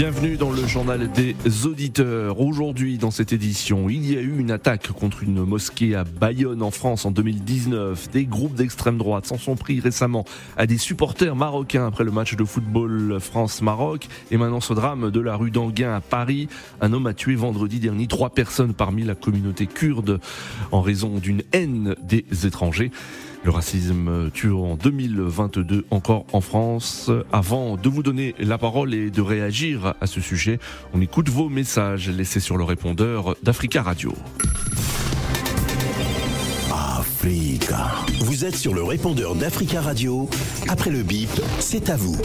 Bienvenue dans le journal des auditeurs. Aujourd'hui, dans cette édition, il y a eu une attaque contre une mosquée à Bayonne en France en 2019. Des groupes d'extrême droite s'en sont pris récemment à des supporters marocains après le match de football France-Maroc. Et maintenant, ce drame de la rue d'Anguin à Paris. Un homme a tué vendredi dernier trois personnes parmi la communauté kurde en raison d'une haine des étrangers. Le racisme tue en 2022 encore en France. Avant de vous donner la parole et de réagir à ce sujet, on écoute vos messages laissés sur le répondeur d'Africa Radio. Africa. Vous êtes sur le répondeur d'Africa Radio. Après le bip, c'est à vous.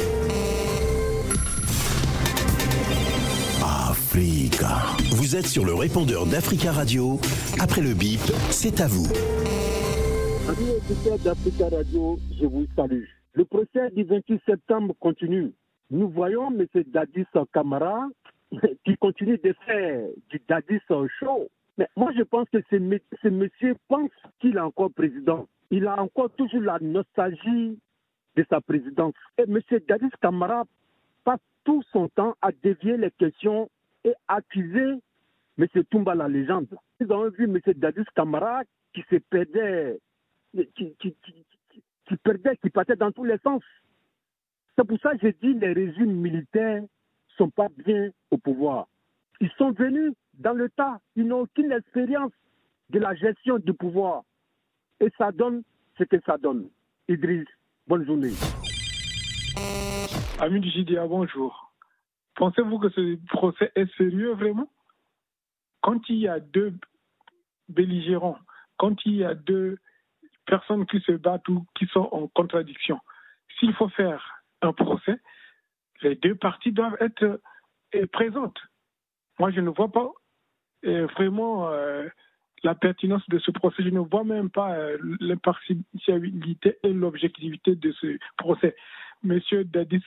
Africa. Vous êtes sur le répondeur d'Africa Radio. Après le bip, c'est à vous. Amis auditeurs d'Africa Radio, je vous salue. Le procès du 28 septembre continue. Nous voyons M. Dadis Kamara qui continue de faire du Dadis show. Mais moi, je pense que ce, monsieur pense qu'il est encore président. Il a encore toujours la nostalgie de sa présidence. Et M. Dadis Kamara passe tout son temps à dévier les questions et accuser M. Toumba la légende. Nous avons vu M. Dadis Kamara qui se perdait qui, qui, qui, perdait, qui partait dans tous les sens. C'est pour ça que je dis les régimes militaires ne sont pas bien au pouvoir. Ils sont venus dans le tas, ils n'ont aucune expérience de la gestion du pouvoir. Et ça donne ce que ça donne. Idriss, bonne journée. Ami du JDA, bonjour. Pensez-vous que ce procès est sérieux vraiment? Quand il y a deux belligérants, quand il y a deux personnes qui se battent ou qui sont en contradiction. S'il faut faire un procès, les deux parties doivent être euh, présentes. Moi, je ne vois pas euh, vraiment euh, la pertinence de ce procès. Je ne vois même pas l'impartialité et l'objectivité de ce procès. Monsieur Dadis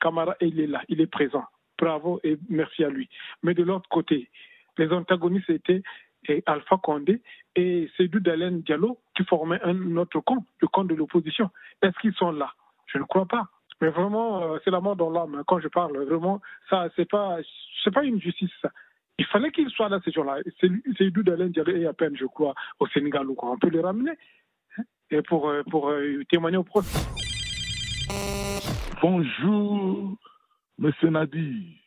Kamara, il est là, il est présent. Bravo et merci à lui. Mais de l'autre côté, les antagonistes étaient et Alpha Condé et Seydou Dalen Diallo qui formaient un autre camp, le camp de l'opposition. Est-ce qu'ils sont là? Je ne crois pas. Mais vraiment, euh, c'est la mort dans l'âme. Quand je parle, vraiment, ça, c'est pas, c'est pas une justice. Il fallait qu'ils soient là ces jours-là. Seydou Dalen Diallo est à peine, je crois, au Sénégal. On peut les ramener hein, pour, euh, pour euh, témoigner au procès. Bonjour, Monsieur Nadi.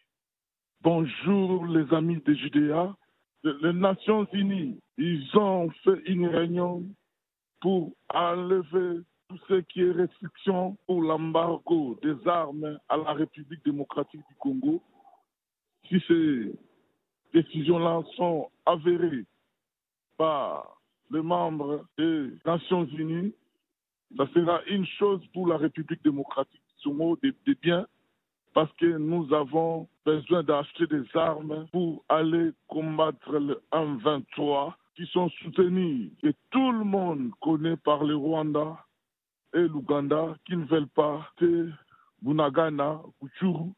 Bonjour, les amis de Judéa les Nations Unies, ils ont fait une réunion pour enlever tout ce qui est restriction pour l'embargo des armes à la République démocratique du Congo. Si ces décisions-là sont avérées par les membres des Nations Unies, ça sera une chose pour la République démocratique du Congo des, des biens parce que nous avons besoin d'acheter des armes pour aller combattre le 1-23 qui sont soutenus et tout le monde connaît par le Rwanda et l'Ouganda qui ne veulent pas que Bunagana ou Churu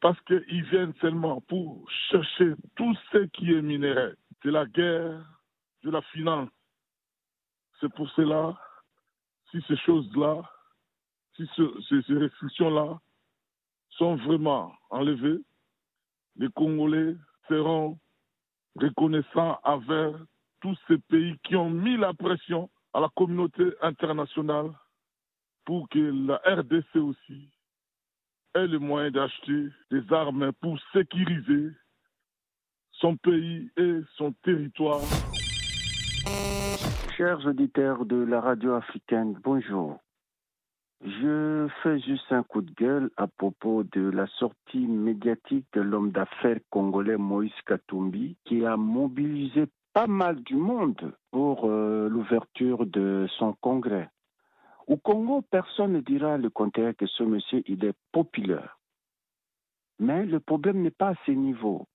parce qu'ils viennent seulement pour chercher tout ce qui est minerai. C'est la guerre, de la finance. C'est pour cela, si ces choses-là, si ces restrictions-là sont vraiment enlevés, les Congolais seront reconnaissants envers tous ces pays qui ont mis la pression à la communauté internationale pour que la RDC aussi ait le moyen d'acheter des armes pour sécuriser son pays et son territoire. Chers auditeurs de la radio africaine, bonjour. Je fais juste un coup de gueule à propos de la sortie médiatique de l'homme d'affaires congolais Moïse Katumbi, qui a mobilisé pas mal du monde pour euh, l'ouverture de son congrès. Au Congo, personne ne dira le contraire que ce monsieur, il est populaire. Mais le problème n'est pas à ce niveau.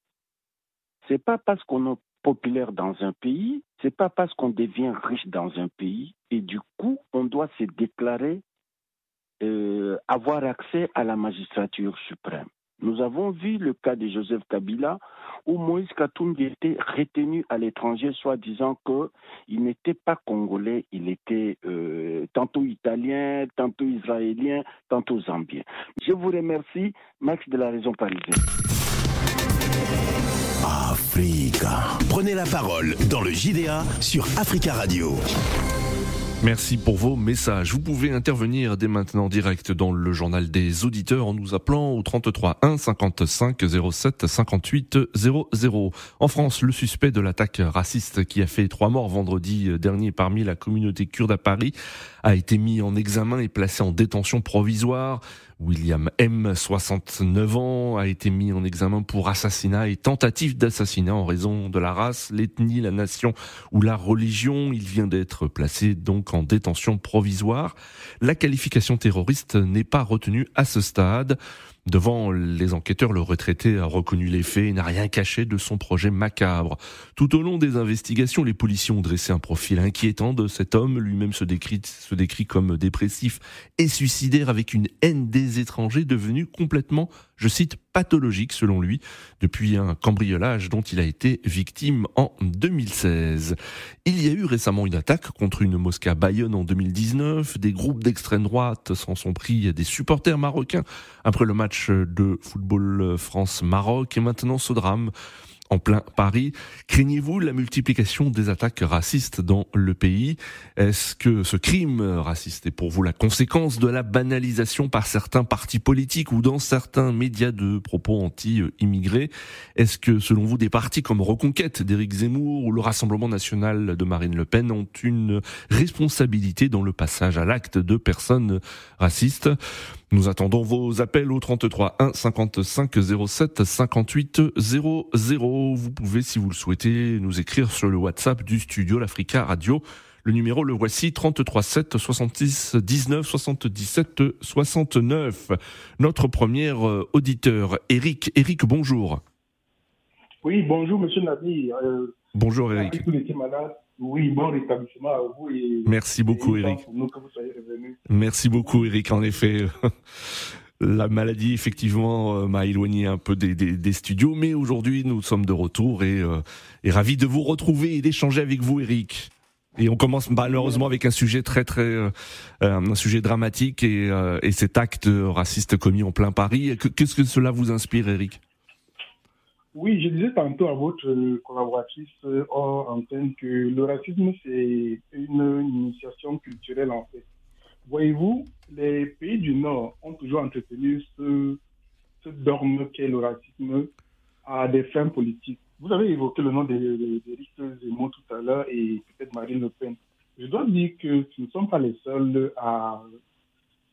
C'est pas parce qu'on est populaire dans un pays, c'est pas parce qu'on devient riche dans un pays et du coup, on doit se déclarer euh, avoir accès à la magistrature suprême. Nous avons vu le cas de Joseph Kabila où Moïse Katumbi était retenu à l'étranger, soit disant qu'il n'était pas congolais, il était euh, tantôt italien, tantôt israélien, tantôt zambien. Je vous remercie, Max de la Raison Parisienne. Africa. Prenez la parole dans le JDA sur Africa Radio. Merci pour vos messages. Vous pouvez intervenir dès maintenant direct dans le journal des auditeurs en nous appelant au 33 1 55 07 58 00. En France, le suspect de l'attaque raciste qui a fait trois morts vendredi dernier parmi la communauté kurde à Paris a été mis en examen et placé en détention provisoire. William M, 69 ans, a été mis en examen pour assassinat et tentative d'assassinat en raison de la race, l'ethnie, la nation ou la religion. Il vient d'être placé donc en détention provisoire. La qualification terroriste n'est pas retenue à ce stade. Devant les enquêteurs, le retraité a reconnu les faits et n'a rien caché de son projet macabre. Tout au long des investigations, les policiers ont dressé un profil inquiétant de cet homme, lui-même se décrit, comme dépressif et suicidaire avec une haine des étrangers devenue complètement, je cite, pathologique selon lui, depuis un cambriolage dont il a été victime en 2016. Il y a eu récemment une attaque contre une mosquée Bayonne en 2019. Des groupes d'extrême droite s'en sont pris des supporters marocains après le match de football France-Maroc et maintenant ce drame en plein Paris. Craignez-vous la multiplication des attaques racistes dans le pays? Est-ce que ce crime raciste est pour vous la conséquence de la banalisation par certains partis politiques ou dans certains médias de propos anti-immigrés? Est-ce que selon vous des partis comme Reconquête d'Éric Zemmour ou le Rassemblement national de Marine Le Pen ont une responsabilité dans le passage à l'acte de personnes racistes? Nous attendons vos appels au 33 1 55 07 58 00. Vous pouvez, si vous le souhaitez, nous écrire sur le WhatsApp du studio l'Africa Radio. Le numéro, le voici 33 7 66 19 77 69. Notre premier auditeur, Eric. Eric, bonjour. Oui, bonjour, monsieur Nabi. Euh, bonjour, Eric. Oui, bon rétablissement à vous. Et, Merci beaucoup, Eric. Merci beaucoup, Eric. En effet, la maladie, effectivement, euh, m'a éloigné un peu des, des, des studios, mais aujourd'hui, nous sommes de retour et, euh, et ravis de vous retrouver et d'échanger avec vous, Eric. Et on commence malheureusement avec un sujet très très euh, un sujet dramatique et, euh, et cet acte raciste commis en plein Paris. Qu'est-ce que cela vous inspire, Eric? Oui, je disais tantôt à votre collaboratrice hors antenne que le racisme, c'est une initiation culturelle en fait. Voyez-vous, les pays du Nord ont toujours entretenu ce, ce dogme qu'est le racisme à des fins politiques. Vous avez évoqué le nom d'Éric Zemmour tout à l'heure et peut-être Marine Le Pen. Je dois dire que ce ne sont pas les seuls à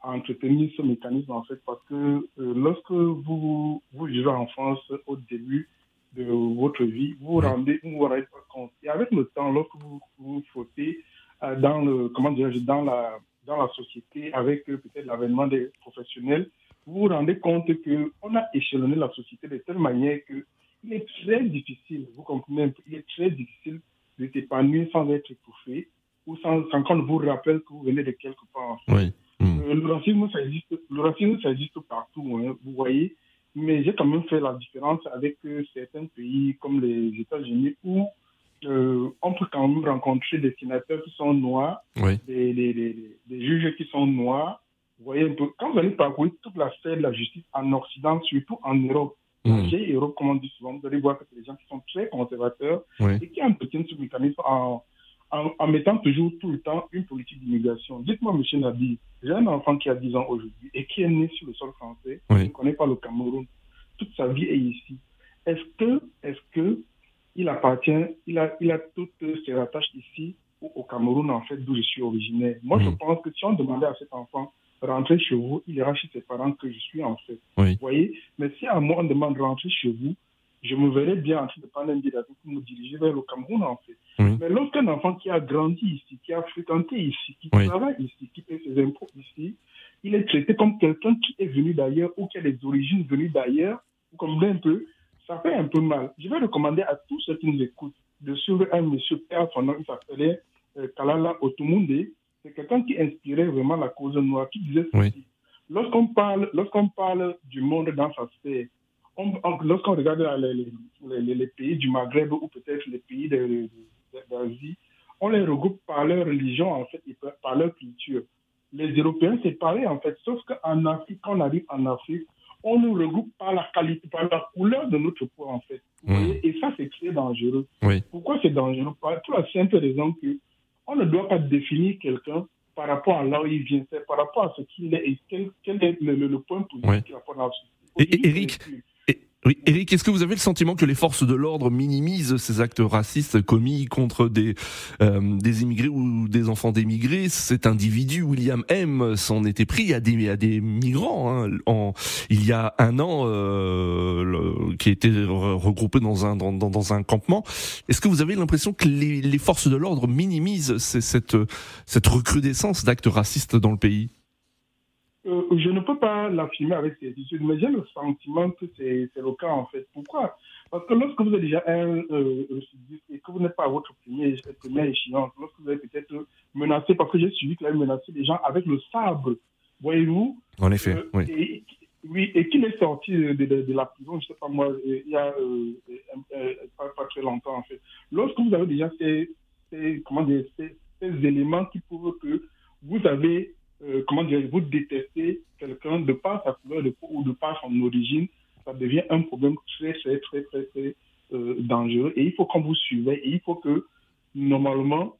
à entretenir ce mécanisme en fait parce que euh, lorsque vous vous vivez en France au début de votre vie, vous vous rendez, vous vous rendez pas compte. Et avec le temps, lorsque vous vous frottez euh, dans le comment dire dans la dans la société avec euh, peut-être l'avènement des professionnels, vous vous rendez compte que on a échelonné la société de telle manière que il est très difficile, vous comprenez, il est très difficile de s'épanouir sans être étouffé ou sans, sans qu'on vous rappelle que vous venez de quelque part. Oui. Euh, le racisme, ça existe, le racisme, ça existe partout, hein, vous voyez. Mais j'ai quand même fait la différence avec euh, certains pays comme les États-Unis où euh, on peut quand même rencontrer des sénateurs qui sont noirs, Oui. des, des, des, des juges qui sont noirs. Vous voyez un peu, quand vous allez parcourir toute la sphère de la justice en Occident, surtout en Europe, Mm. j'ai Europe, comme on dit souvent, vous allez voir que c'est des gens qui sont très conservateurs Oui. et qui entretiennent ce mécanisme en, en, en mettant toujours tout le temps une politique d'immigration. Dites-moi, monsieur Nabi, j'ai un enfant qui a 10 ans aujourd'hui et qui est né sur le sol français, il ne connaît pas le Cameroun, toute sa vie est ici. Est-ce que, est-ce que il appartient, il a, il a toutes ses rattaches ici ou au Cameroun, en fait, d'où je suis originaire? Moi, je Mhm. pense que si on demandait à cet enfant rentrer chez vous, il ira chez ses parents que je suis, en fait. Oui. Vous voyez? Mais si à moi, on demande de rentrer chez vous, je me verrais bien en train de prendre un billet pour me diriger vers le Cameroun, en fait. Oui. Mais lorsqu'un enfant qui a grandi ici, qui a fréquenté ici, qui Oui. travaille ici, qui paie ses impôts ici, il est traité comme quelqu'un qui est venu d'ailleurs ou qui a des origines venues d'ailleurs, vous comprenez un peu Ça fait un peu mal. Je vais recommander à tous ceux qui nous écoutent de suivre un monsieur, père, son nom, il s'appelait euh, Kalala Otomunde. C'est quelqu'un qui inspirait vraiment la cause noire, qui disait Oui. ceci. lorsqu'on parle, lorsqu'on parle du monde dans sa sphère, lorsqu'on regarde les, les, les, pays du Maghreb ou peut-être les pays d'Asie, on les regroupe par leur religion, en fait, et par leur culture. Les Européens, c'est pareil, en fait, sauf qu'en Afrique, quand on arrive en Afrique, on nous regroupe par la qualité, par la couleur de notre peau, en fait. Mmh. Et ça, c'est très dangereux. Pourquoi c'est dangereux? Pour la simple raison que on ne doit pas définir quelqu'un par rapport à là où il vient, c'est par rapport à ce qu'il est et quel, est le, point positif qu'il a dans Et, Eric, Eric, est-ce que vous avez le sentiment que les forces de l'ordre minimisent ces actes racistes commis contre des, euh, des immigrés ou des enfants d'émigrés? Cet individu, William M, s'en était pris à des, à des migrants hein, il y a un an, euh, qui était regroupé dans un, dans, dans un campement. Est-ce que vous avez l'impression que les, les forces de l'ordre minimisent cette, cette recrudescence d'actes racistes dans le pays? Euh, je ne peux pas l'affirmer avec certitude, mais j'ai le sentiment que c'est le cas en fait. Pourquoi? Parce que lorsque vous êtes déjà un euh, et que vous n'êtes pas à votre premier, première échéance, lorsque vous êtes peut-être menacé, parce que j'ai suivi qu'il a menacé des gens avec le sabre, voyez-vous? En effet, euh, oui. Et, oui, et qu'il est sorti de, la prison, je ne sais pas moi, il y a pas, très longtemps en fait. Lorsque vous avez déjà ces, comment dire, ces, ces éléments qui prouvent que vous avez euh, comment dire, vous détestez quelqu'un de par sa couleur de peau ou de par son origine, ça devient un problème très, très, très, très, très euh, dangereux. Et il faut qu'on vous suivez et il faut que, normalement,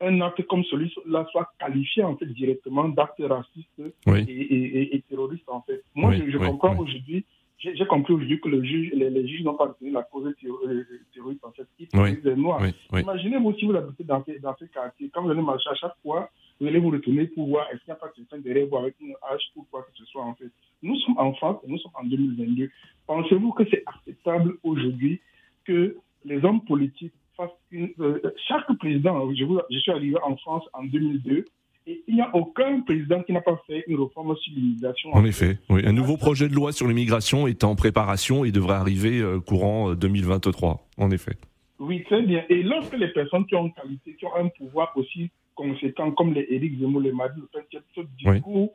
un acte comme celui-là soit qualifié en fait directement d'acte raciste et, et, terroriste en fait. Moi, je, comprends aujourd'hui, j'ai compris aujourd'hui que le juge, les, juges n'ont pas retenu la cause euh, terroriste en fait. Ils des noirs. Imaginez-vous si vous habitez dans, dans ce quartier, quand vous allez marcher à chaque fois, vous allez vous retourner pour voir est-ce qu'il n'y a pas quelqu'un derrière vous avec une hache ou quoi que ce soit en fait. Nous sommes en France nous sommes en 2022. Pensez-vous que c'est acceptable aujourd'hui que les hommes politiques fassent une... Euh, chaque président, je, je suis arrivé en France en 2002, et il n'y a aucun président qui n'a pas fait une réforme sur l'immigration. En effet, oui. Un nouveau projet de loi sur l'immigration est en préparation et devrait arriver euh, courant 2023, euh, en effet. Oui, très bien. Et lorsque les personnes qui ont une qualité, qui ont un pouvoir aussi conséquents comme les Éric Zemmour, les Marine Le Pen, ce discours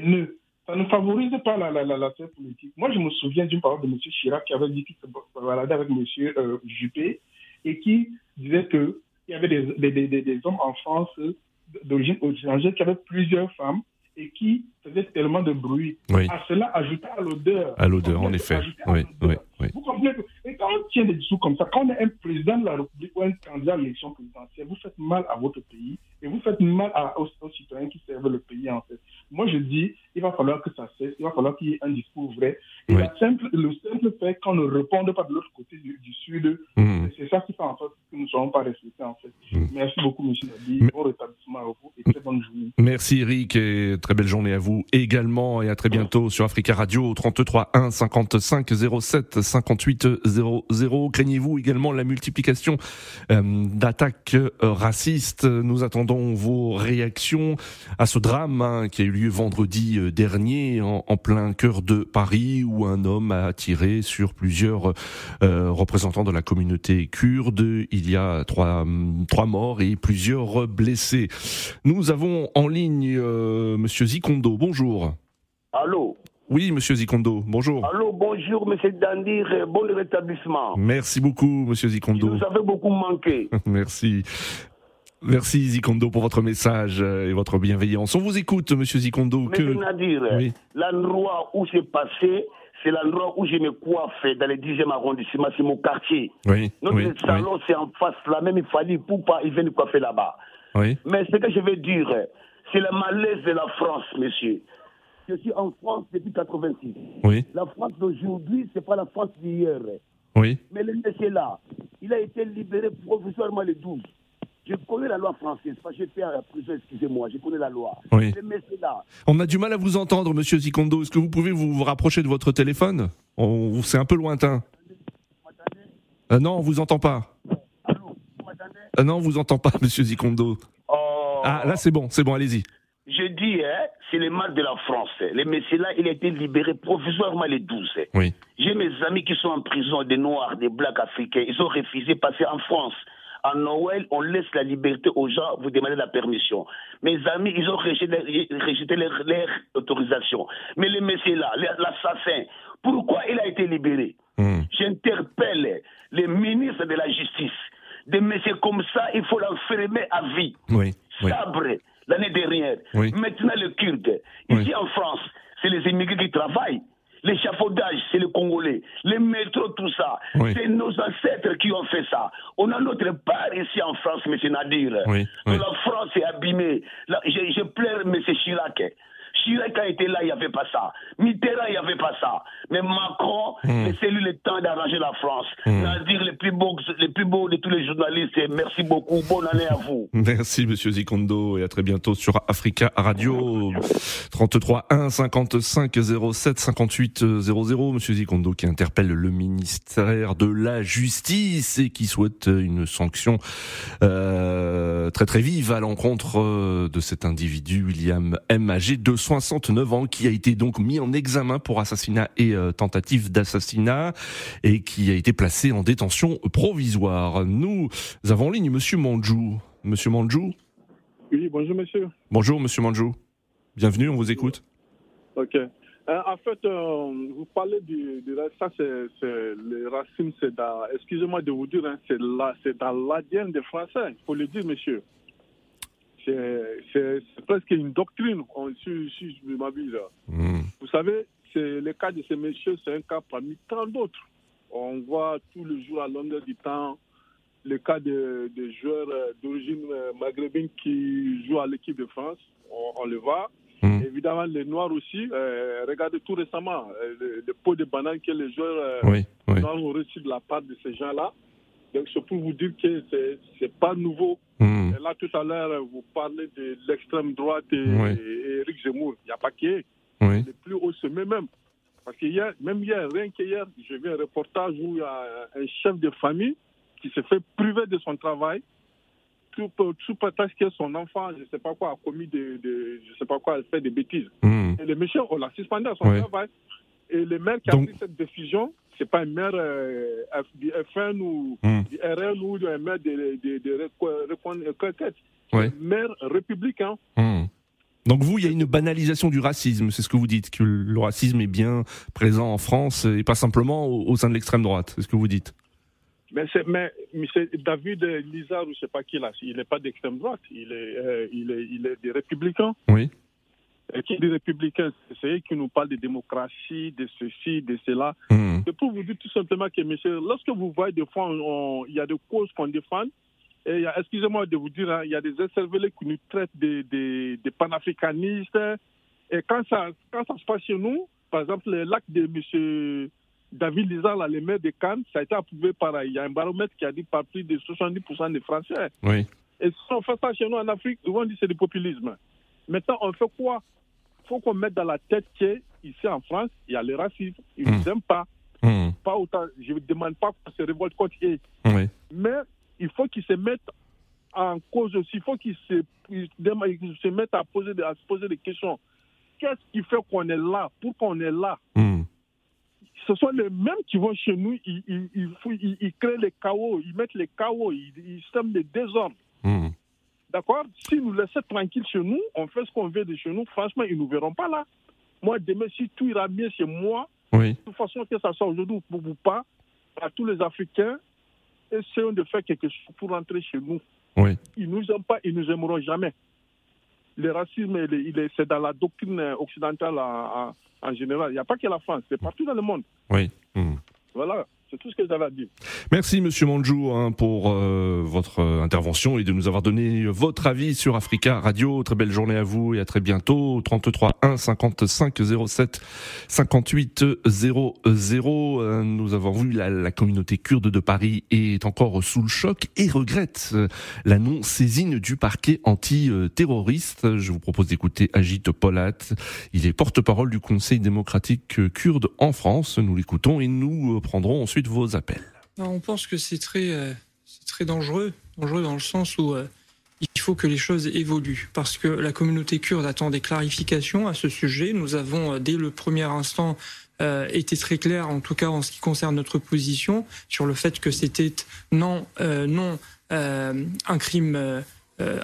ne, ça ne favorise pas la, la, la, politique. Moi, je me souviens d'une parole de M. Chirac qui avait dit qu'il se baladait avec M. Euh, Juppé et qui disait qu'il y avait des, des, des, des hommes en France d'origine étrangère qui avaient plusieurs femmes et qui faisait tellement de bruit. À cela, ajouter à l'odeur. À l'odeur, en effet. Oui, oui, oui. Vous comprenez Et quand on tient des discours comme ça, quand on est un président de la République ou un candidat à l'élection présidentielle, vous faites mal à votre pays et vous faites mal aux, citoyens qui servent le pays, en fait. Moi, je dis, il va falloir que ça cesse, il va falloir qu'il y ait un discours vrai. Et simple, le simple fait qu'on ne réponde pas de l'autre côté du, Sud, mmh. c'est ça qui fait en sorte que nous ne serons pas respectés, en fait. Mmh. Merci beaucoup, M. Nabi. Bon rétablissement à vous et très bonne journée. Merci, Eric, et très belle journée à vous également. Et à très bientôt sur Africa Radio, 33 1 55 07 58 00. Craignez-vous également la multiplication euh, d'attaques euh, racistes? Nous attendons vos réactions à ce drame hein, qui a eu lieu vendredi euh, dernier en, plein cœur de Paris où un homme a tiré sur plusieurs représentants de la communauté kurde. Il y a trois, trois morts et plusieurs blessés. Nous avons en ligne Monsieur Zikondo. Bonjour. Allô? Oui, monsieur Zikondo, bonjour. Allô, bonjour, monsieur Dandir, bon rétablissement. Merci beaucoup, monsieur Zikondo. Vous avez beaucoup manqué. Merci. Merci Zikondo pour votre message et votre bienveillance. On vous écoute, monsieur Zikondo. Monsieur Nadir, l'endroit où c'est passé, c'est l'endroit où je me coiffe dans le 10e arrondissement, c'est mon quartier. Oui, Notre salon, c'est en face là, même il fallait pour pas, ils viennent coiffer là-bas. Oui. Mais ce que je veux dire, c'est le malaise de la France, monsieur je suis en France depuis 86. Oui. La France d'aujourd'hui, ce n'est pas la France d'hier. Oui. Mais le monsieur-là, il a été libéré provisoirement le 12. Je connais la loi française, pas j'ai fait la prison, excusez-moi, je connais la loi. Oui. On a du mal à vous entendre, monsieur Zikondo. Est-ce que vous pouvez vous, rapprocher de votre téléphone? C'est un peu lointain. Euh, non, on vous entend pas. Allô, vous m'entendez? Euh, Non, on vous entend pas, monsieur Zikondo. Oh. Ah, là c'est bon, c'est bon, allez-y. Mal de la France. Le monsieur là, il a été libéré provisoirement le 12. Oui. J'ai mes amis qui sont en prison, des Noirs, des Blacks africains. Ils ont refusé de passer en France. À Noël, on laisse la liberté aux gens, vous demandez la permission. Mes amis, ils ont rejeté, leur, autorisation. Mais le monsieur là, l'assassin, pourquoi il a été libéré? Hmm. J'interpelle les ministres de la Justice. Des messieurs comme ça, il faut l'enfermer à vie. Oui, Sabre, l'année dernière. Maintenant, le Kurde. Ici en France, c'est les immigrés qui travaillent. L'échafaudage, c'est les Congolais. Les métros, tout ça. C'est nos ancêtres qui ont fait ça. On a notre part ici en France, M. Nadir. La France est abîmée. je, je pleure M. Chirac. Chirac a été là, il n'y avait pas ça. Mitterrand, il n'y avait pas ça. Mais Macron, hmm. c'est lui le temps d'arranger la France. Mm. dire les plus, beaux, les plus beaux de tous les journalistes. merci beaucoup. Bonne année à vous. Merci, monsieur Zikondo, et à très bientôt sur Africa Radio 33 1 55 07 58 00. Monsieur Zikondo qui interpelle le ministère de la Justice et qui souhaite une sanction euh, très très vive à l'encontre euh, de cet individu, William M. âgé de 69 ans, qui a été donc mis en examen pour assassinat et euh, tentative d'assassinat et qui a été placé en détention provisoire. Nous avons en ligne Monsieur Manjou. Monsieur Manjou Oui, bonjour monsieur. Bonjour Monsieur Manjou. Bienvenue, on vous écoute. Ok. Euh, en fait, euh, vous parlez du, ça, c'est le racisme, c'est dans, excusez-moi de vous dire, hein, c'est dans l'ADN des Français, il faut le dire, monsieur c'est presque une doctrine, si, si je m'abuse. Hmm. Vous savez, c'est le cas de ces messieurs, c'est un cas parmi tant d'autres. On voit tous les jours à longueur du temps le cas de, joueurs euh, d'origine euh, maghrébine qui jouent à l'équipe de France. On, le voit. Hmm. Évidemment, les Noirs aussi. Euh, regardez tout récemment le, pot de banane que les joueurs noirs ont reçu de la part de ces gens-là. Donc, c'est pour vous dire que ce n'est pas nouveau. Hmm. là, tout à l'heure, vous parlez de l'extrême droite et, Eric Zemmour. Il n'y a pas qui Oui. Le plus haut sommet même. Parce que hier, même hier, rien qu'hier, j'ai vu un reportage où il y a un chef de famille qui s'est fait priver de son travail tout, tout prétexte que son enfant, je ne sais pas quoi, a commis de, de, je sais pas quoi, a fait des bêtises. Hmm. Et le monsieur, on l'a suspendu à son travail. Et le maire qui a pris cette décision, c'est pas un maire euh, du FN ou hmm. du RN ou un maire de, de, de, un maire républicain. Hmm. Donc vous, il y a une banalisation du racisme, c'est ce que vous dites, que le racisme est bien présent en France et pas simplement au, sein de l'extrême droite, c'est ce que vous dites. Mais c'est, mais, David Lizard, je ne sais pas qui là, il n'est pas d'extrême droite, il est, euh, il est, il est des républicains. Oui qui est des républicains, c'est eux qui nous parlent de démocratie, de ceci, de cela. Hmm. C'est pour vous dire tout simplement que, monsieur, lorsque vous voyez des fois, il y a des causes qu'on défend, et excusez-moi de vous dire, hein, il y a des SRVL qui nous traitent de, de, panafricanistes. Et quand ça, quand ça se passe chez nous, par exemple, l'acte de monsieur David Lizard, là, le maire de Cannes, ça a été approuvé par. Il y a un baromètre qui a dit par plus de 70% des Français. Oui. Et si on fait ça chez nous en Afrique, on dit c'est du populisme. Maintenant, on fait quoi? Faut qu'on mette dans la tête qu'ici en France, il y a le racisme. Ils ne nous hmm. aiment pas. Hmm. Pas autant. Je ne demande pas qu'on se révolte contre eux. Mais il faut qu'ils se mettent en cause aussi. Il faut qu'ils se, se, mettent à, poser, à se poser des questions. Qu'est-ce qui fait qu'on est là? Pourquoi on est là? Hmm. Ce sont les mêmes qui vont chez nous, ils, ils, ils, créent les chaos, ils mettent les chaos, ils, sèment les désordres. D'accord? Si nous laissons tranquille chez nous, on fait ce qu'on veut de chez nous, franchement, ils ne nous verront pas là. Moi, demain, si tout ira bien chez moi, de toute façon, que ça soit aujourd'hui ou pas, à tous les Africains, essayons de faire quelque chose pour rentrer chez nous. Oui. Ils ne nous aiment pas, ils ne nous aimeront jamais. Le racisme, c'est dans la doctrine occidentale en, général. Il n'y a pas que la France, c'est partout dans le monde. Oui. Hmm. Voilà. Merci Monsieur Manjou hein, pour euh, votre euh, intervention et de nous avoir donné votre avis sur Africa Radio. Très belle journée à vous et à très bientôt. 33 1 55 07 58 00. nous avons vu la, la communauté kurde de Paris est encore sous le choc et regrette euh, la non saisine du parquet anti-terroriste. Je vous propose d'écouter Agit Polat. Il est porte-parole du Conseil démocratique kurde en France. Nous l'écoutons et nous prendrons ensuite vos appels. On pense que c'est très, euh, très dangereux, dangereux dans le sens où euh, il faut que les choses évoluent, parce que la communauté kurde attend des clarifications à ce sujet. Nous avons, euh, dès le premier instant, été très clair, en tout cas en ce qui concerne notre position, sur le fait que c'était non, non un crime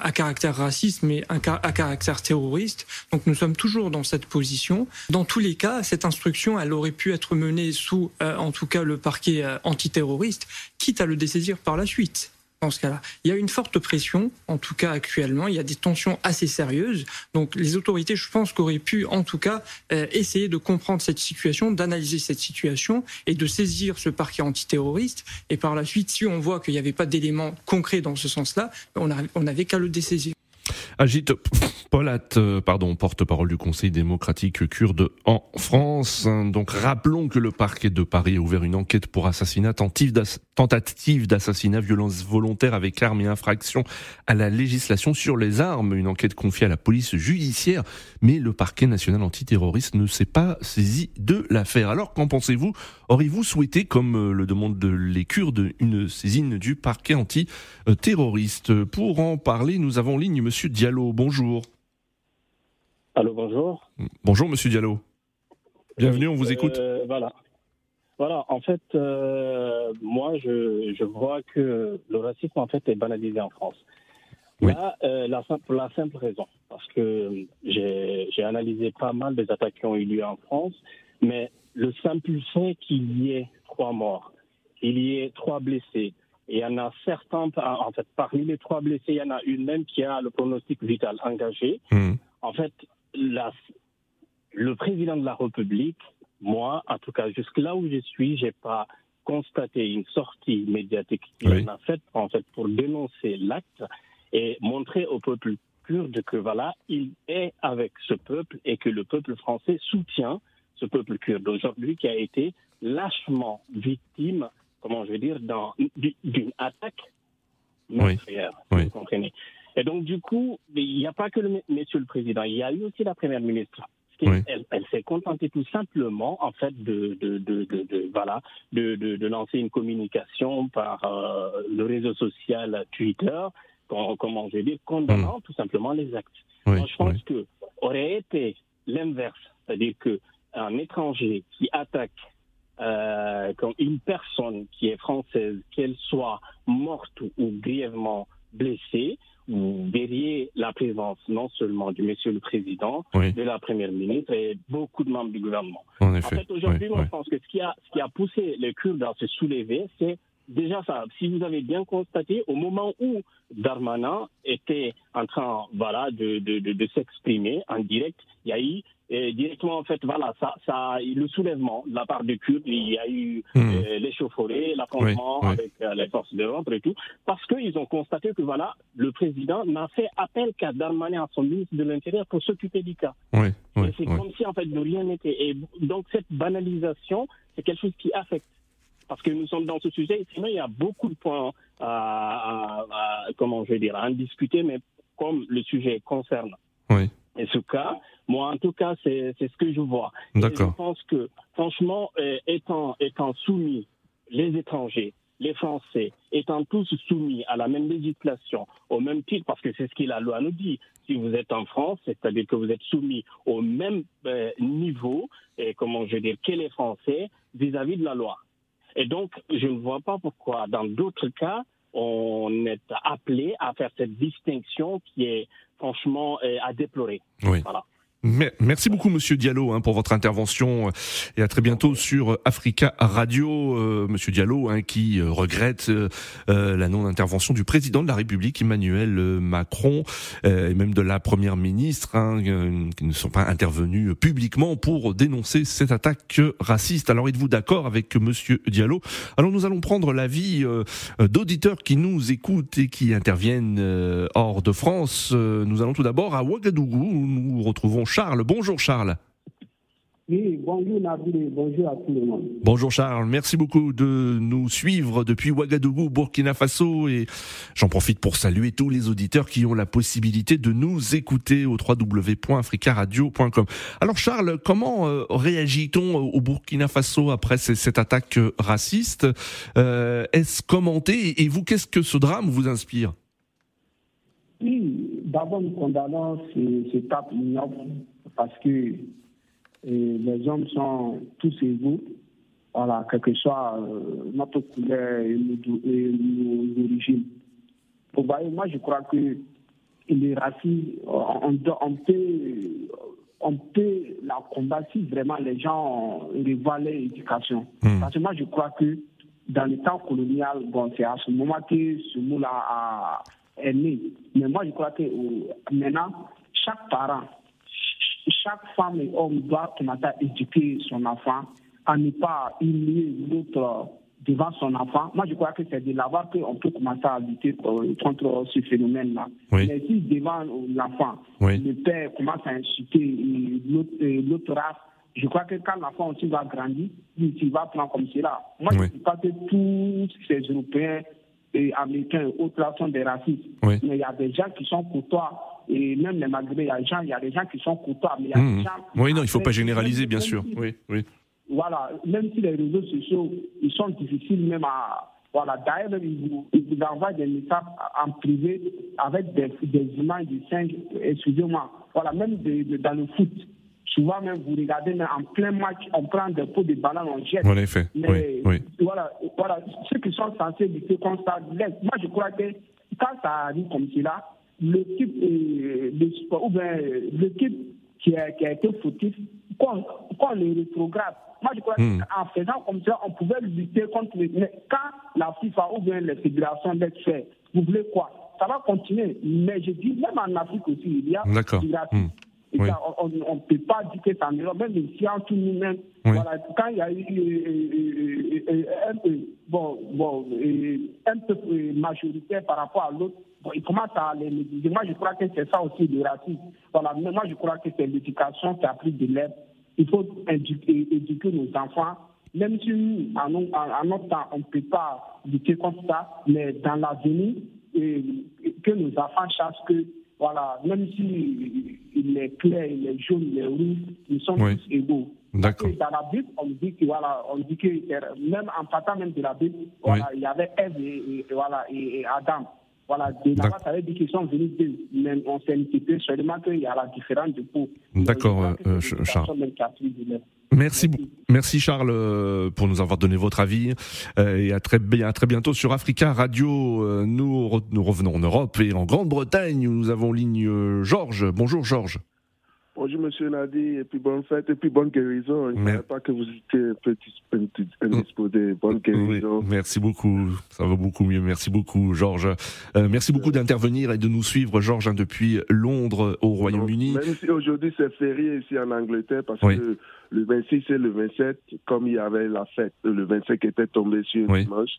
à caractère raciste, mais à caractère terroriste. Donc nous sommes toujours dans cette position. Dans tous les cas, cette instruction, elle aurait pu être menée sous, en tout cas, le parquet antiterroriste, quitte à le dessaisir par la suite dans ce cas-là. Il y a une forte pression, en tout cas actuellement, il y a des tensions assez sérieuses. Donc les autorités, je pense, qu'auraient pu, en tout cas, euh, essayer de comprendre cette situation, d'analyser cette situation et de saisir ce parquet antiterroriste. Et par la suite, si on voit qu'il n'y avait pas d'éléments concrets dans ce sens-là, on n'avait qu'à le dessaisir. Agite Polat, euh, pardon, porte-parole du Conseil démocratique kurde en France. Donc rappelons que le parquet de Paris a ouvert une enquête pour assassinat, tentative d'assassinat, violence volontaire avec armes et infraction à la législation sur les armes. Une enquête confiée à la police judiciaire, mais le parquet national antiterroriste ne s'est pas saisi de l'affaire. Alors qu'en pensez-vous? Auriez-vous souhaité, comme euh, le demandent les Kurdes, une saisine du parquet antiterroriste Pour en parler, nous avons en ligne Monsieur Diallo. Bonjour. Allô, bonjour. Bonjour, Monsieur Diallo. Bienvenue, on vous écoute. Euh, voilà. Voilà, en fait, euh, moi, je, vois que le racisme, en fait, est banalisé en France. Là, la, pour la simple raison, parce que j'ai analysé pas mal des attaques qui ont eu lieu en France, mais le simple fait qu'il y ait trois morts, qu'il y ait trois blessés, et il y en a certains, en fait, parmi les trois blessés, il y en a une même qui a le pronostic vital engagé. Hmm. En fait, le président de la République, moi, en tout cas, jusque là où je suis, j'ai pas constaté une sortie médiatique qu'il a faite, en fait, pour dénoncer l'acte et montrer au peuple kurde que voilà, il est avec ce peuple et que le peuple français soutient ce peuple kurde aujourd'hui qui a été lâchement victime, comment je veux dire, d'une attaque meurtrière. Vous comprenez Et donc, du coup, il n'y a pas que le monsieur le président, il y a eu aussi la première ministre. Elle, s'est contentée tout simplement, en fait, de, de, de, de voilà, de, lancer une communication par euh, le réseau social Twitter, comment je dire, condamnant mm. tout simplement les actes. Moi, je pense que aurait été l'inverse, c'est-à-dire que un étranger qui attaque euh, comme une personne qui est française, qu'elle soit morte ou grièvement blessée, vous verriez la présence non seulement du monsieur le président, de la première ministre et beaucoup de membres du gouvernement. En, fait, aujourd'hui, je pense que ce qui, a, ce qui a poussé les Kurdes à se soulever, c'est déjà ça. Si vous avez bien constaté, au moment où Darmanin était en train voilà, de, de, de s'exprimer en direct, il y a eu et directement, en fait, voilà, ça, ça, le soulèvement de la part des Kurdes, il y a eu hmm. euh, l'échauffourée, l'affrontement avec euh, les forces de l'ordre et tout, parce qu'ils ont constaté que, voilà, le président n'a fait appel qu'à Darmanin, à son ministre de l'Intérieur, pour s'occuper du cas. et c'est comme si, en fait, de rien n'était. Et donc, cette banalisation, c'est quelque chose qui affecte. Parce que nous sommes dans ce sujet, sinon, il y a beaucoup de points à, à comment je vais dire, à en discuter, mais comme le sujet concerne. Oui. Et ce cas, moi, en tout cas, c'est ce que je vois. D'accord. Je pense que, franchement, euh, étant, étant soumis, les étrangers, les Français, étant tous soumis à la même législation, au même titre, parce que c'est ce que la loi nous dit. Si vous êtes en France, c'est-à-dire que vous êtes soumis au même euh, niveau, et comment je veux dire, que les Français vis-à-vis -vis de la loi. Et donc, je ne vois pas pourquoi, dans d'autres cas, on est appelé à faire cette distinction qui est franchement euh, à déplorer. Oui. Voilà. Merci beaucoup, Monsieur Diallo, hein, pour votre intervention et à très bientôt sur Africa Radio. Euh, Monsieur Diallo, hein, qui euh, regrette euh, la non-intervention du président de la République, Emmanuel Macron, et même de la première ministre, hein, qui ne sont pas intervenus publiquement pour dénoncer cette attaque raciste. Alors, êtes-vous d'accord avec Monsieur Diallo? Alors, nous allons prendre l'avis d'auditeurs qui nous écoutent et qui interviennent hors de France. Nous allons tout d'abord à Ouagadougou, où nous retrouvons Charles. Bonjour Charles. Oui, bonjour Nabil, bonjour à tout le monde. Bonjour Charles, merci beaucoup de nous suivre depuis Ouagadougou, Burkina Faso et j'en profite pour saluer tous les auditeurs qui ont la possibilité de nous écouter au www.africaradio.com. Alors Charles, comment euh, réagit-on au Burkina Faso après cette attaque raciste? Euh, Est-ce commenté? Et vous, qu'est-ce que ce drame vous inspire? Oui, d'abord nous condamnons ce, tape parce que euh, les hommes sont tous égaux. Voilà, quel que soit euh, notre couleur et nos, origines. Vous voyez, moi, je crois que les racisme, on, on, peut, on peut la combattre si vraiment les gens revoient l'éducation. Hmm. Parce que moi, je crois que dans le temps colonial, bon, c'est à ce moment que ce mot-là est né. Mais moi, je crois que euh, maintenant, chaque parent, chaque femme et homme doit commencer à éduquer son enfant à ne pas humilier l'autre devant son enfant. Moi, je crois que c'est de là-bas qu'on peut commencer à lutter contre ce phénomène-là. Mais si devant l'enfant, le père commence à insulter l'autre race, je crois que quand l'enfant aussi va grandir, il va prendre comme cela. Moi, je ne dis pas que tous ces Européens Américains et autres sont des racistes. Mais il y a des gens qui sont courtois et même les Maghrébins, il y a des gens qui sont courtois. Mais il y a des mmh. gens oui, non, il ne faut pas généraliser, bien sûr. Oui, oui. Voilà, même si les réseaux sociaux, ils sont difficiles même à... Voilà, d'ailleurs, ils vous, vous envoient des messages en privé avec des, des images de singes, excusez-moi, voilà, même dans le foot. Souvent même, vous regardez, mais en plein match, on prend des pots de ballon, on jette. En effet, mais, oui, Voilà, voilà, ceux qui sont censés lutter contre ça, moi je crois que quand ça arrive comme cela, l'équipe euh, ou bien l'équipe qui a, qui a été fautif, qu'on les rétrograde. Moi, je crois hmm. qu'en faisant comme ça, on pouvait lutter contre les. Mais quand la FIFA ou bien les fédérations d'être fait, vous voulez quoi? Ça va continuer. Mais je dis, même en Afrique aussi, il y a On ne peut pas dire que ça meilleur, même si en tout nous-mêmes, voilà, quand il y a eu euh, euh, euh, un peu, bon, bon, un peu majoritaire par rapport à l'autre, bon, il commence à les médiser. Moi, je crois que c'est ça aussi le racisme. Voilà, mais moi, je crois que c'est l'éducation qui a pris de l'aide il faut éduquer, nos enfants, même si en, notre temps, on ne peut pas lutter contre ça, mais dans l'avenir, que nos enfants sachent que, voilà, même si il est clair, il est jaune, il est rouge, ils sont tous égaux. D'accord. Dans la Bible, on dit que voilà, on dit que même en partant même de la Bible, voilà, il y avait Ève et, voilà, et Adam. Voilà, de là ça veut dire qu'ils sont venus d'eux. Mais on s'est peu seulement qu'il y a la différence de peau. D'accord, euh Charles. Merci, merci Charles euh, pour nous avoir donné votre avis euh, et à très, à très bientôt sur Africa Radio. Nous, nous revenons en Europe et en Grande-Bretagne où nous avons ligne Georges. Bonjour Georges. Bonjour Monsieur Nadi, et puis bonne fête, et puis bonne guérison. Je ne savais pas que vous étiez un peu indisposé. Bonne guérison. merci beaucoup, ça va beaucoup mieux. Merci beaucoup Georges. Euh, merci beaucoup d'intervenir et de nous suivre Georges hein, depuis Londres au Royaume-Uni. Même si aujourd'hui c'est férié ici en Angleterre parce que le 26 et le 27, comme il y avait la fête, le 25 était tombé sur dimanche,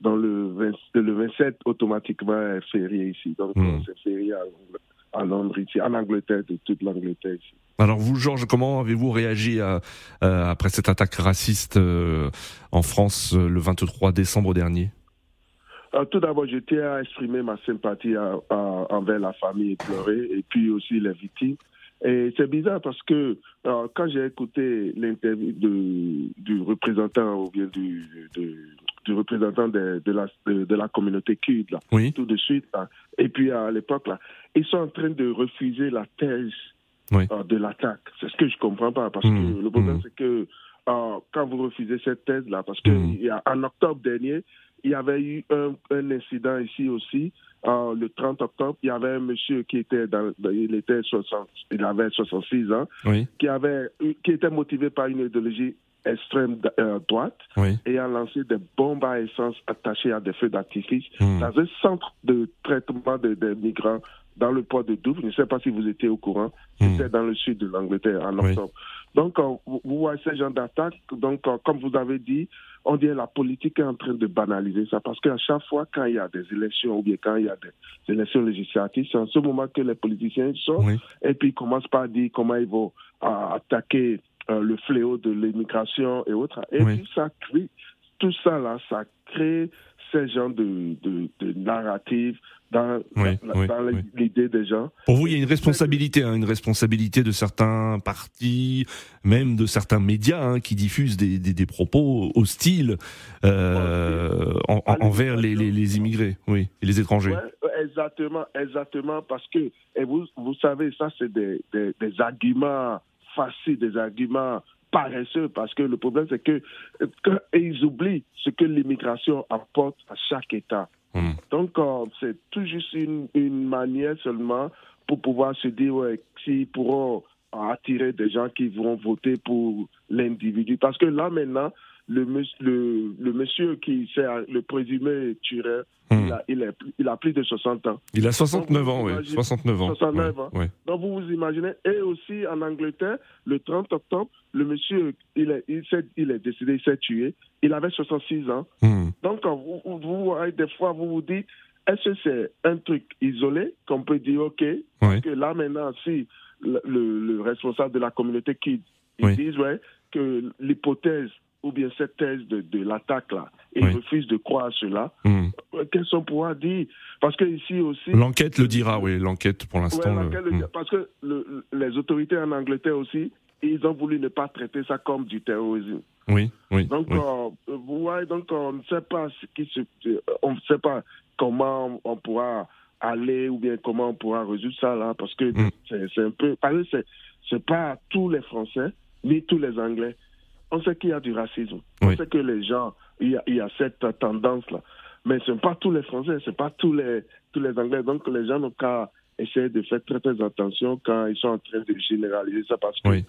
dans le, le 27 automatiquement est férié ici. Donc hmm. c'est férié à Londres à Londres, ici, en Angleterre, de toute l'Angleterre ici. Alors vous, Georges, comment avez-vous réagi à, après cette attaque raciste euh, en France euh, le 23 décembre dernier? Tout d'abord, je tiens à exprimer ma sympathie envers la famille éplorée et puis aussi les victimes. Et c'est bizarre parce que quand j'ai écouté l'interview du représentant ou bien du, du représentant de, de, la, de, la communauté kurde, là, tout de suite, et puis à l'époque, là, ils sont en train de refuser la thèse euh, de l'attaque. C'est ce que je comprends pas, parce que mmh. le problème, mmh. c'est que euh, quand vous refusez cette thèse-là, parce qu'en mmh. en octobre dernier, il y avait eu un, un incident ici aussi, euh, le 30 octobre, il y avait un monsieur qui était dans, il était 60, il avait 66 ans, qui avait, qui était motivé par une idéologie extrême euh, droite et a lancé des bombes à essence attachées à des feux d'artifice hmm. dans un centre de traitement des de migrants dans le port de Douvres. Je ne sais pas si vous étiez au courant. Hmm. C'était dans le sud de l'Angleterre en octobre. Donc, euh, vous voyez ces gens d'attaque. Donc, euh, comme vous avez dit, on dit la politique est en train de banaliser ça parce qu'à chaque fois, quand il y a des élections ou bien quand il y a des élections législatives, c'est en ce moment que les politiciens sortent et puis ils commencent par dire comment ils vont attaquer euh, le fléau de l'immigration et autres. Et puis ça crée, tout ça là, ça crée ces genre de, de, de narrative dans, dans l'idée des gens. Pour vous, il y a une responsabilité, hein, une responsabilité de certains partis, même de certains médias hein, qui diffusent des, des, des propos hostiles euh, envers les, les, les, immigrés, oui, et les étrangers. exactement, exactement, parce que et vous, vous savez, ça c'est des, des, des arguments facile, des arguments paresseux, parce que le problème, c'est que, ils oublient ce que l'immigration apporte à chaque État. Hmm. Donc, euh, c'est tout juste une, une, manière seulement pour pouvoir se dire, ouais, s'ils pourront attirer des gens qui vont voter pour l'individu. Parce que là, maintenant, le, le, le monsieur qui c'est le présumé tueur, hmm. il, a, il, a plus de 60 ans. Il a 69 ans, oui. 69 ans. 69 ans. Donc vous vous imaginez. Et aussi en Angleterre, le 30 octobre, le monsieur, il est, il, il est décédé, il s'est tué. Il avait 66 ans. Hmm. Donc vous, vous, des fois, vous vous dites, est-ce que c'est un truc isolé qu'on peut dire, OK, que là maintenant, si le, le, responsable de la communauté qui ils disent ouais, que l'hypothèse ou bien cette thèse de, de l'attaque là, et oui. refuse de croire cela, hmm. qu'est-ce qu'on pourra dire? Parce que ici aussi. L'enquête le dira, oui, l'enquête pour l'instant. Hmm. Parce que les autorités en Angleterre aussi, ils ont voulu ne pas traiter ça comme du terrorisme. Oui, oui. Donc, euh, vous voyez, donc on ne sait pas ce qui se, on ne sait pas comment on pourra aller ou bien comment on pourra résoudre ça là, parce que hmm. c'est un peu, parce que c'est pas tous les Français ni tous les Anglais on sait qu'il y a du racisme. On sait que les gens, il y a, il y a cette tendance-là. Mais ce n'est pas tous les Français, ce n'est pas tous les, tous les Anglais. Donc les gens n'ont qu'à essayer de faire très très attention quand ils sont en train de généraliser ça. Parce que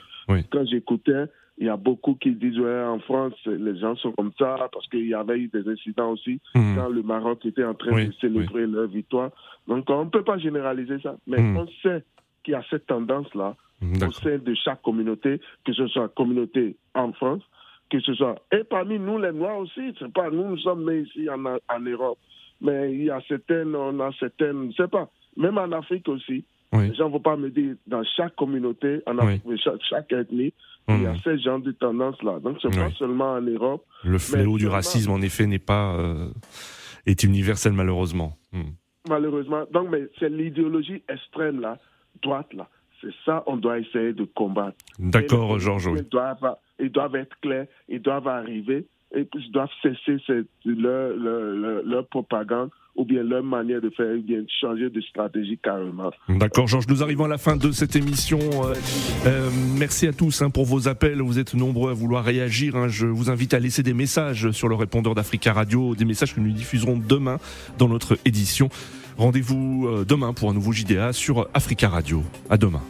quand j'écoutais, il y a beaucoup qui disent ouais, en France, les gens sont comme ça, parce qu'il y avait eu des incidents aussi mhm. quand le Maroc était en train de célébrer leur victoire. Donc on ne peut pas généraliser ça. Mais mhm. on sait qu'il y a cette tendance-là au sein de chaque communauté, que ce soit communauté en France, que ce soit. Et parmi nous, les Noirs aussi, c'est pas nous, nous sommes nés ici en, en Europe. Mais il y a certaines, on a certaines, je sais pas, même en Afrique aussi. Les gens ne vont pas me dire, dans chaque communauté, en Afrique, chaque, chaque, ethnie, il y a ces genres de tendances-là. Donc, c'est pas seulement en Europe. Le fléau du racisme, en effet, n'est pas, euh, est universel, malheureusement. Hmm. Malheureusement. Donc, mais c'est l'idéologie extrême, là, droite, là, c'est ça qu'on doit essayer de combattre. D'accord, Georges. Ils doivent, ils doivent être clairs, ils doivent arriver et ils doivent cesser cette, leur, leur, leur, propagande ou bien leur manière de faire, ou bien changer de stratégie carrément. D'accord, Georges, nous arrivons à la fin de cette émission. Euh, euh, merci à tous hein, pour vos appels. Vous êtes nombreux à vouloir réagir. Hein. Je vous invite à laisser des messages sur le répondeur d'Africa Radio, des messages que nous diffuserons demain dans notre édition. Rendez-vous euh, demain pour un nouveau JDA sur Africa Radio. À demain.